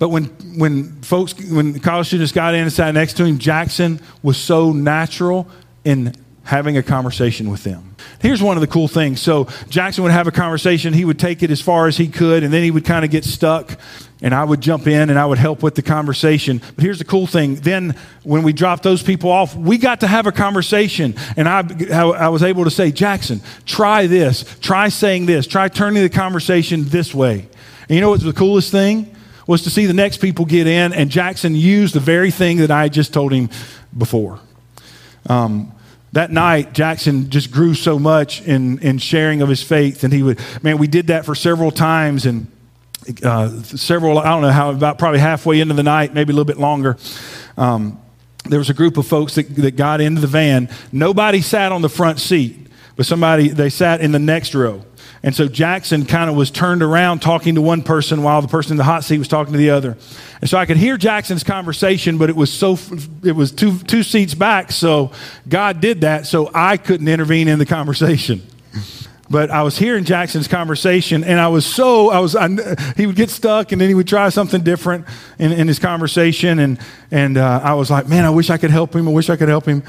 But when, when folks, when college students got in and sat next to him, Jackson was so natural in having a conversation with them. Here's one of the cool things. So Jackson would have a conversation. He would take it as far as he could, and then he would kind of get stuck. And I would jump in and I would help with the conversation. But here's the cool thing. Then, when we dropped those people off, we got to have a conversation. And I, I was able to say, Jackson, try this. Try saying this. Try turning the conversation this way. And you know what's the coolest thing? Was to see the next people get in, and Jackson used the very thing that I just told him before. Um, that night, Jackson just grew so much in, in sharing of his faith. And he would, man, we did that for several times. And uh, several, I don't know how, about probably halfway into the night, maybe a little bit longer. Um, there was a group of folks that, that got into the van. Nobody sat on the front seat, but somebody, they sat in the next row. And so Jackson kind of was turned around talking to one person while the person in the hot seat was talking to the other. And so I could hear Jackson's conversation, but it was so it was two two seats back, so God did that so I couldn't intervene in the conversation. But I was hearing Jackson's conversation, and I was so I was I, he would get stuck, and then he would try something different in, in his conversation, and and uh, I was like, man, I wish I could help him. I wish I could help him,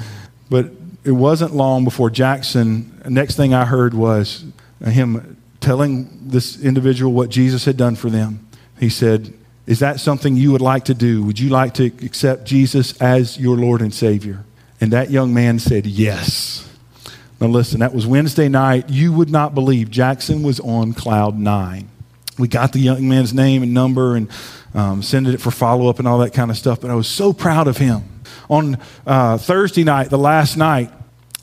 but it wasn't long before Jackson. Next thing I heard was him telling this individual what Jesus had done for them. He said, Is that something you would like to do? Would you like to accept Jesus as your Lord and Savior? And that young man said, Yes. Now, listen, that was Wednesday night. You would not believe Jackson was on cloud nine. We got the young man's name and number and um, sent it for follow up and all that kind of stuff, but I was so proud of him. On uh, Thursday night, the last night,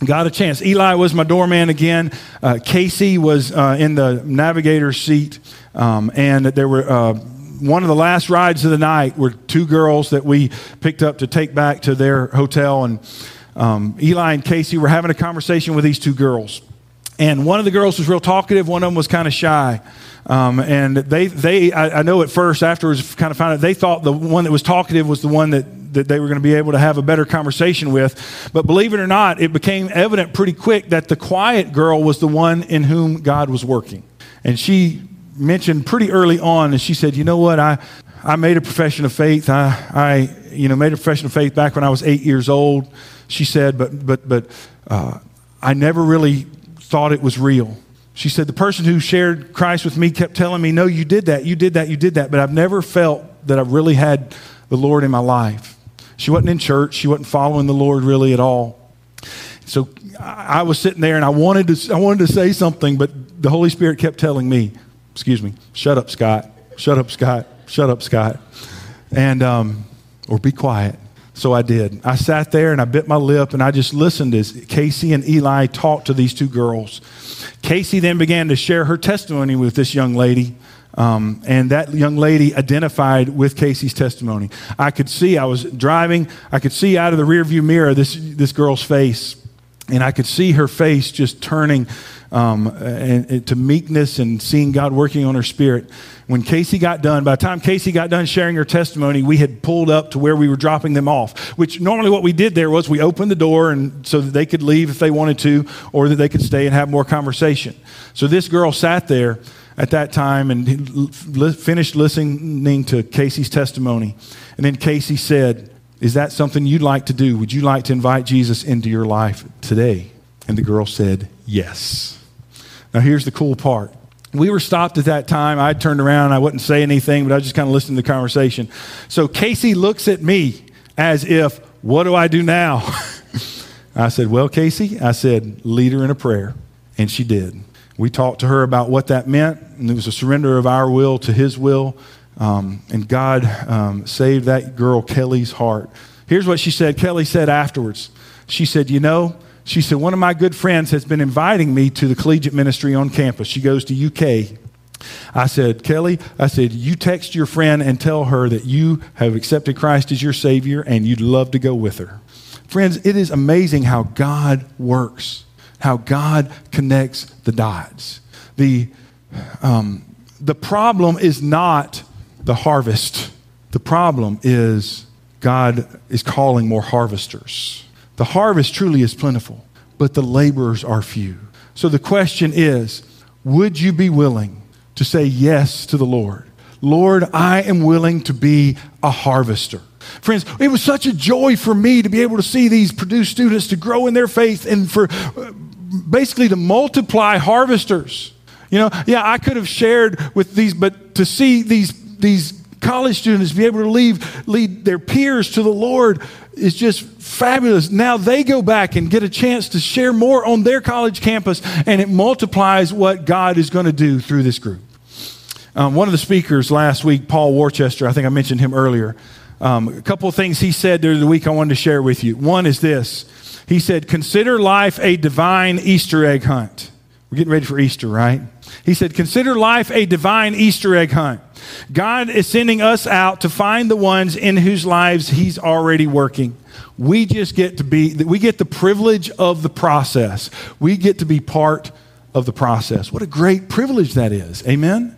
got a chance. Eli was my doorman again. Uh, Casey was uh, in the navigator seat. Um, and there were uh, one of the last rides of the night were two girls that we picked up to take back to their hotel. And um, Eli and Casey were having a conversation with these two girls. And one of the girls was real talkative, one of them was kind of shy. Um, and they, they I, I, know at first, afterwards, kind of found out they thought the one that was talkative was the one that that they were going to be able to have a better conversation with. But believe it or not, it became evident pretty quick that the quiet girl was the one in whom God was working. And she mentioned pretty early on, and she said, You know what? I, I made a profession of faith. I, I you know, made a profession of faith back when I was eight years old. She said, but, but, but uh, I never really thought it was real. She said, the person who shared Christ with me kept telling me, no, you did that, you did that, you did that, but I've never felt that I really had the Lord in my life. She wasn't in church. She wasn't following the Lord really at all. So I was sitting there and I wanted to, I wanted to say something, but the Holy Spirit kept telling me, excuse me, shut up, Scott. Shut up, Scott. Shut up, Scott. And, um, or be quiet. So I did. I sat there and I bit my lip and I just listened as Casey and Eli talked to these two girls. Casey then began to share her testimony with this young lady um, and that young lady identified with Casey's testimony. I could see, I was driving, I could see out of the rearview mirror this, this girl's face. And I could see her face just turning um, and, and to meekness and seeing God working on her spirit. When Casey got done, by the time Casey got done sharing her testimony, we had pulled up to where we were dropping them off. Which normally what we did there was we opened the door and so that they could leave if they wanted to, or that they could stay and have more conversation. So this girl sat there at that time and finished listening to Casey's testimony. And then Casey said, Is that something you'd like to do? Would you like to invite Jesus into your life today? And the girl said, Yes. Now, here's the cool part. We were stopped at that time. I turned around. I wouldn't say anything, but I just kind of listened to the conversation. So Casey looks at me as if, What do I do now? I said, Well, Casey, I said, lead her in a prayer. And she did. We talked to her about what that meant, and it was a surrender of our will to His will. Um, and God um, saved that girl, Kelly's heart. Here's what she said Kelly said afterwards. She said, You know, she said, one of my good friends has been inviting me to the collegiate ministry on campus. She goes to UK. I said, Kelly, I said, you text your friend and tell her that you have accepted Christ as your Savior and you'd love to go with her. Friends, it is amazing how God works how God connects the dots. The, um, the problem is not the harvest. The problem is God is calling more harvesters. The harvest truly is plentiful, but the laborers are few. So the question is would you be willing to say yes to the Lord? Lord, I am willing to be a harvester. Friends, it was such a joy for me to be able to see these Purdue students to grow in their faith and for basically to multiply harvesters. You know, yeah, I could have shared with these, but to see these, these college students be able to leave, lead their peers to the Lord is just fabulous. Now they go back and get a chance to share more on their college campus, and it multiplies what God is going to do through this group. Um, one of the speakers last week, Paul Worcester, I think I mentioned him earlier. Um, a couple of things he said during the week I wanted to share with you. One is this He said, Consider life a divine Easter egg hunt. We're getting ready for Easter, right? He said, Consider life a divine Easter egg hunt. God is sending us out to find the ones in whose lives He's already working. We just get to be, we get the privilege of the process. We get to be part of the process. What a great privilege that is. Amen?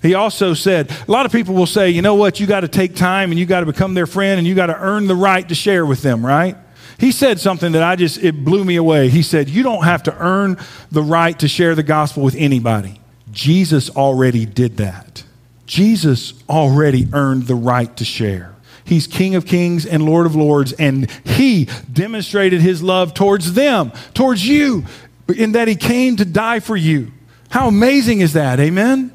He also said, a lot of people will say, you know what, you got to take time and you got to become their friend and you got to earn the right to share with them, right? He said something that I just, it blew me away. He said, You don't have to earn the right to share the gospel with anybody. Jesus already did that. Jesus already earned the right to share. He's King of Kings and Lord of Lords, and He demonstrated His love towards them, towards you, in that He came to die for you. How amazing is that? Amen?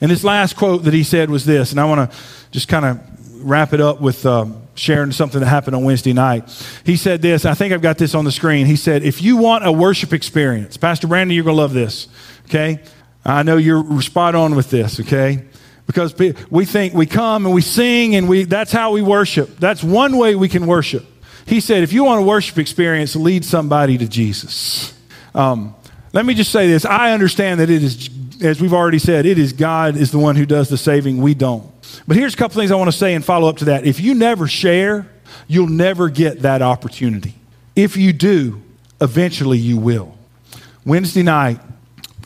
And his last quote that he said was this, and I want to just kind of wrap it up with um, sharing something that happened on Wednesday night. He said this, I think I've got this on the screen. He said, If you want a worship experience, Pastor Brandon, you're going to love this, okay? I know you're spot on with this, okay? Because we think we come and we sing and we, that's how we worship. That's one way we can worship. He said, if you want a worship experience, lead somebody to Jesus. Um, let me just say this. I understand that it is, as we've already said, it is God is the one who does the saving. We don't. But here's a couple things I want to say and follow up to that. If you never share, you'll never get that opportunity. If you do, eventually you will. Wednesday night,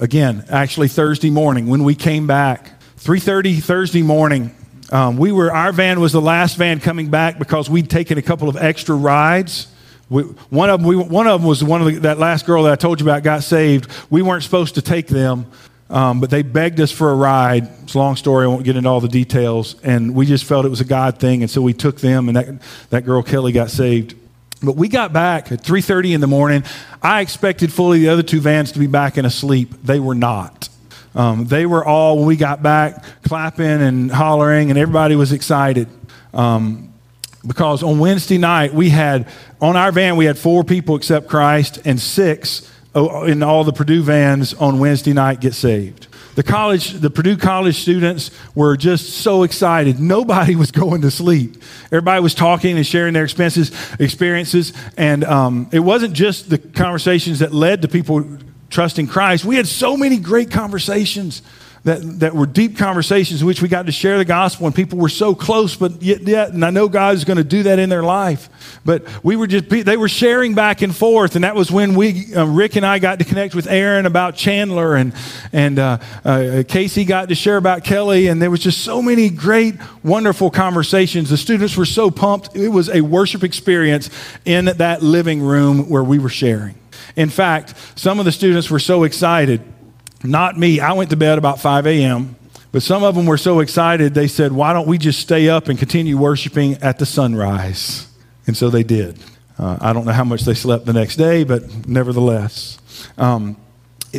again, actually Thursday morning, when we came back, 3:30 Thursday morning, um, we were our van was the last van coming back because we'd taken a couple of extra rides. We, one of them, we, one of them was one of the, that last girl that I told you about got saved. We weren't supposed to take them. Um, but they begged us for a ride. It's a long story. I won't get into all the details. And we just felt it was a God thing, and so we took them. And that that girl Kelly got saved. But we got back at 3:30 in the morning. I expected fully the other two vans to be back and asleep. They were not. Um, they were all when we got back clapping and hollering, and everybody was excited. Um, because on Wednesday night we had on our van we had four people except Christ and six in all the Purdue vans on Wednesday night get saved. The college, the Purdue college students were just so excited. Nobody was going to sleep. Everybody was talking and sharing their expenses, experiences, and um, it wasn't just the conversations that led to people trusting Christ. We had so many great conversations that, that were deep conversations in which we got to share the gospel and people were so close, but yet, yet and I know God is going to do that in their life. But we were just, they were sharing back and forth. And that was when we, uh, Rick and I got to connect with Aaron about Chandler and, and uh, uh, Casey got to share about Kelly. And there was just so many great, wonderful conversations. The students were so pumped. It was a worship experience in that living room where we were sharing. In fact, some of the students were so excited not me. I went to bed about 5 a.m., but some of them were so excited, they said, Why don't we just stay up and continue worshiping at the sunrise? And so they did. Uh, I don't know how much they slept the next day, but nevertheless. Um,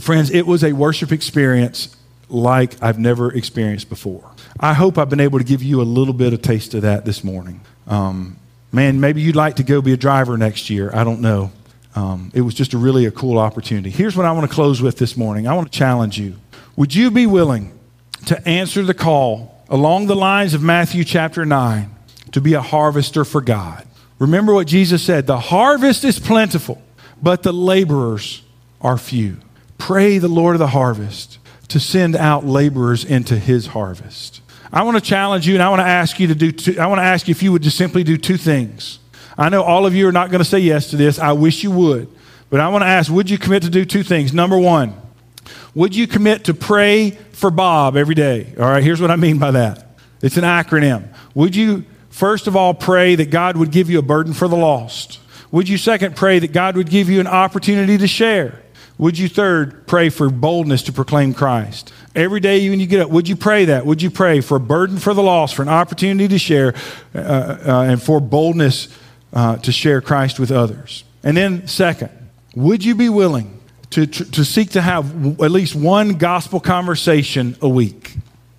friends, it was a worship experience like I've never experienced before. I hope I've been able to give you a little bit of taste of that this morning. Um, man, maybe you'd like to go be a driver next year. I don't know um, it was just a really a cool opportunity. Here's what I want to close with this morning. I want to challenge you. Would you be willing to answer the call along the lines of Matthew chapter 9 to be a harvester for God? Remember what Jesus said the harvest is plentiful, but the laborers are few. Pray the Lord of the harvest to send out laborers into his harvest. I want to challenge you and I want to ask you to do two, I want to ask you if you would just simply do two things. I know all of you are not going to say yes to this. I wish you would. But I want to ask would you commit to do two things? Number one, Would you commit to pray for Bob every day? All right, here's what I mean by that it's an acronym. Would you, first of all, pray that God would give you a burden for the lost? Would you, second, pray that God would give you an opportunity to share? Would you, third, pray for boldness to proclaim Christ? Every day when you get up, would you pray that? Would you pray for a burden for the lost, for an opportunity to share, uh, uh, and for boldness uh, to share Christ with others? And then, second, would you be willing to, to seek to have at least one gospel conversation a week?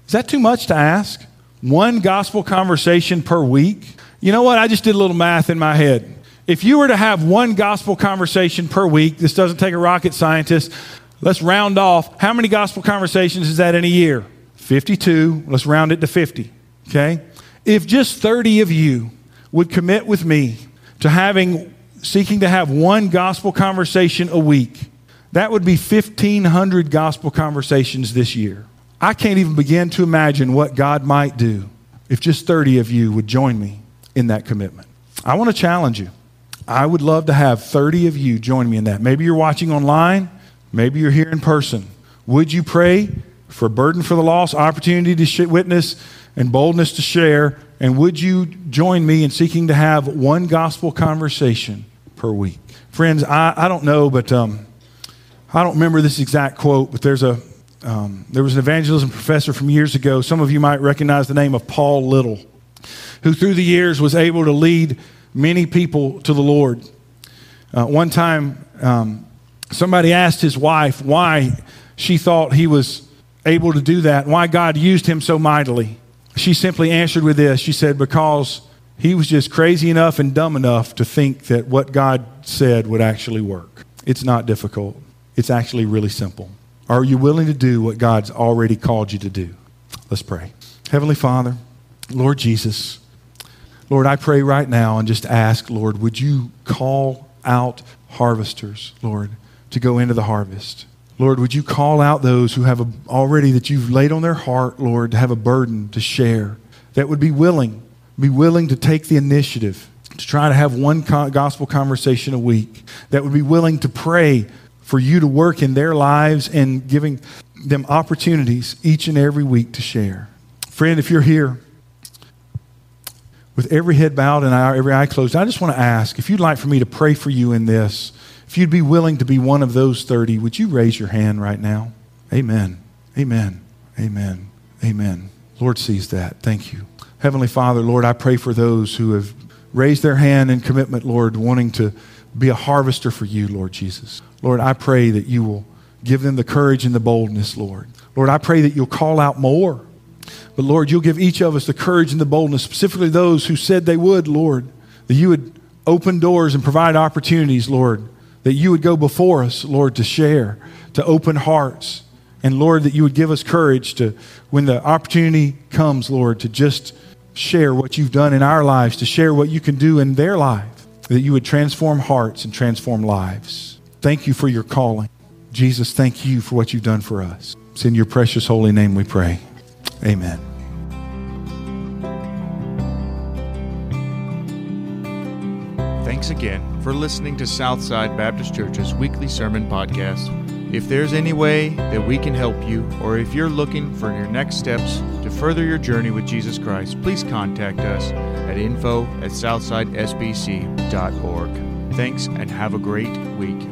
Is that too much to ask? One gospel conversation per week? You know what? I just did a little math in my head. If you were to have one gospel conversation per week, this doesn't take a rocket scientist. Let's round off. How many gospel conversations is that in a year? 52. Let's round it to 50. Okay? If just 30 of you would commit with me to having seeking to have one gospel conversation a week, that would be 1500 gospel conversations this year. I can't even begin to imagine what God might do if just 30 of you would join me in that commitment. I want to challenge you. I would love to have 30 of you join me in that. Maybe you're watching online, maybe you're here in person. Would you pray for burden for the lost, opportunity to witness, and boldness to share? And would you join me in seeking to have one gospel conversation per week? Friends, I, I don't know, but um, I don't remember this exact quote, but there's a, um, there was an evangelism professor from years ago. Some of you might recognize the name of Paul Little, who through the years was able to lead many people to the Lord. Uh, one time, um, somebody asked his wife why she thought he was able to do that, why God used him so mightily. She simply answered with this She said, Because he was just crazy enough and dumb enough to think that what God said would actually work. It's not difficult, it's actually really simple. Are you willing to do what God's already called you to do? Let's pray. Heavenly Father, Lord Jesus, Lord, I pray right now and just ask, Lord, would you call out harvesters, Lord, to go into the harvest? Lord, would you call out those who have a, already that you've laid on their heart, Lord, to have a burden to share, that would be willing, be willing to take the initiative to try to have one gospel conversation a week, that would be willing to pray for you to work in their lives and giving them opportunities each and every week to share. Friend, if you're here, with every head bowed and every eye closed, I just want to ask if you'd like for me to pray for you in this, if you'd be willing to be one of those 30, would you raise your hand right now? Amen. Amen. Amen. Amen. Lord sees that. Thank you. Heavenly Father, Lord, I pray for those who have raised their hand in commitment, Lord, wanting to be a harvester for you, Lord Jesus. Lord, I pray that you will give them the courage and the boldness, Lord. Lord, I pray that you'll call out more but Lord, you'll give each of us the courage and the boldness, specifically those who said they would, Lord, that you would open doors and provide opportunities, Lord, that you would go before us, Lord, to share, to open hearts. And Lord, that you would give us courage to, when the opportunity comes, Lord, to just share what you've done in our lives, to share what you can do in their life, that you would transform hearts and transform lives. Thank you for your calling. Jesus, thank you for what you've done for us. It's in your precious holy name we pray. Amen. Thanks again for listening to Southside Baptist Church's weekly sermon podcast. If there's any way that we can help you, or if you're looking for your next steps to further your journey with Jesus Christ, please contact us at info at southsidesbc.org. Thanks and have a great week.